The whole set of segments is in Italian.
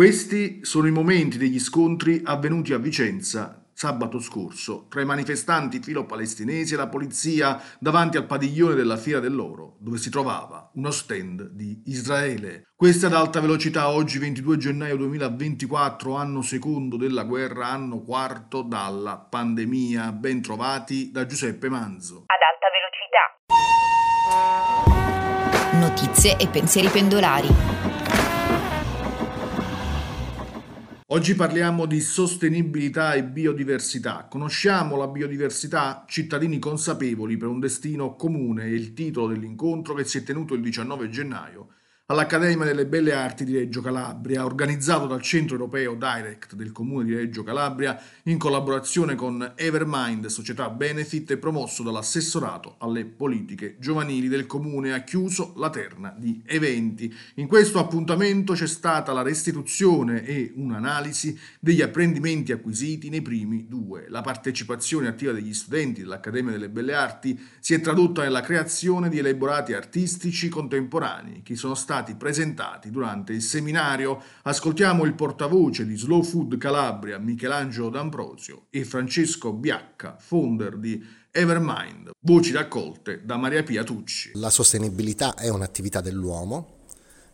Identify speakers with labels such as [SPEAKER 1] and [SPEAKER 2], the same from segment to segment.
[SPEAKER 1] Questi sono i momenti degli scontri avvenuti a Vicenza sabato scorso tra i manifestanti filo-palestinesi e la polizia davanti al padiglione della Fiera dell'Oro, dove si trovava uno stand di Israele. Questa ad alta velocità oggi 22 gennaio 2024, anno secondo della guerra, anno quarto dalla pandemia. Ben trovati da Giuseppe Manzo.
[SPEAKER 2] Ad alta velocità.
[SPEAKER 3] Notizie e pensieri pendolari.
[SPEAKER 1] Oggi parliamo di sostenibilità e biodiversità. Conosciamo la biodiversità? Cittadini consapevoli per un destino comune è il titolo dell'incontro che si è tenuto il 19 gennaio all'Accademia delle Belle Arti di Reggio Calabria, organizzato dal Centro Europeo Direct del Comune di Reggio Calabria in collaborazione con Evermind, società benefit e promosso dall'assessorato alle politiche giovanili del Comune, ha chiuso la terna di eventi. In questo appuntamento c'è stata la restituzione e un'analisi degli apprendimenti acquisiti nei primi due. La partecipazione attiva degli studenti dell'Accademia delle Belle Arti si è tradotta nella creazione di elaborati artistici contemporanei che sono stati stati presentati durante il seminario. Ascoltiamo il portavoce di Slow Food Calabria, Michelangelo D'Ambrosio, e Francesco Biacca, founder di Evermind, voci raccolte da Maria Pia Tucci.
[SPEAKER 4] La sostenibilità è un'attività dell'uomo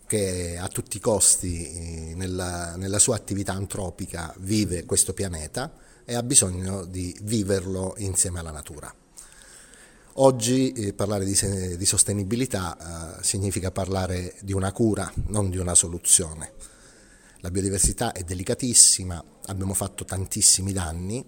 [SPEAKER 4] che a tutti i costi eh, nella, nella sua attività antropica vive questo pianeta e ha bisogno di viverlo insieme alla natura. Oggi eh, parlare di, di sostenibilità eh, significa parlare di una cura, non di una soluzione. La biodiversità è delicatissima, abbiamo fatto tantissimi danni,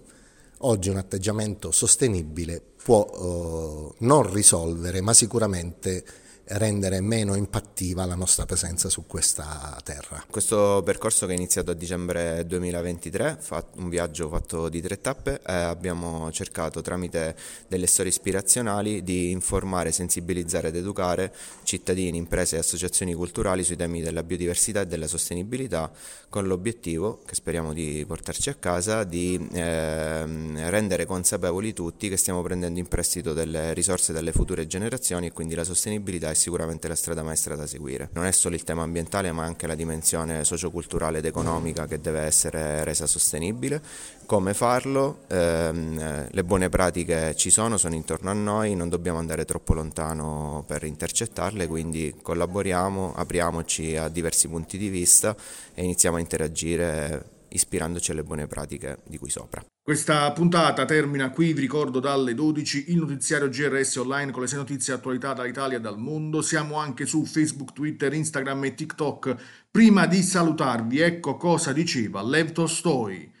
[SPEAKER 4] oggi un atteggiamento sostenibile può eh, non risolvere, ma sicuramente rendere meno impattiva la nostra presenza su questa terra.
[SPEAKER 5] Questo percorso che è iniziato a dicembre 2023, un viaggio fatto di tre tappe, eh, abbiamo cercato tramite delle storie ispirazionali di informare, sensibilizzare ed educare cittadini, imprese e associazioni culturali sui temi della biodiversità e della sostenibilità con l'obiettivo, che speriamo di portarci a casa, di eh, rendere consapevoli tutti che stiamo prendendo in prestito delle risorse dalle future generazioni e quindi la sostenibilità è sicuramente la strada maestra da seguire. Non è solo il tema ambientale ma anche la dimensione socioculturale ed economica che deve essere resa sostenibile. Come farlo? Eh, le buone pratiche ci sono, sono intorno a noi, non dobbiamo andare troppo lontano per intercettarle, quindi collaboriamo, apriamoci a diversi punti di vista e iniziamo a interagire ispirandoci alle buone pratiche di cui sopra.
[SPEAKER 1] Questa puntata termina qui, vi ricordo dalle 12 il notiziario GRS online con le sei notizie attualità dall'Italia e dal mondo. Siamo anche su Facebook, Twitter, Instagram e TikTok. Prima di salutarvi, ecco cosa diceva Lev Tolstoi.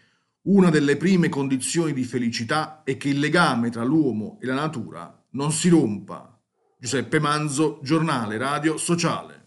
[SPEAKER 1] Una delle prime condizioni di felicità è che il legame tra l'uomo e la natura non si rompa. Giuseppe Manzo, giornale radio sociale.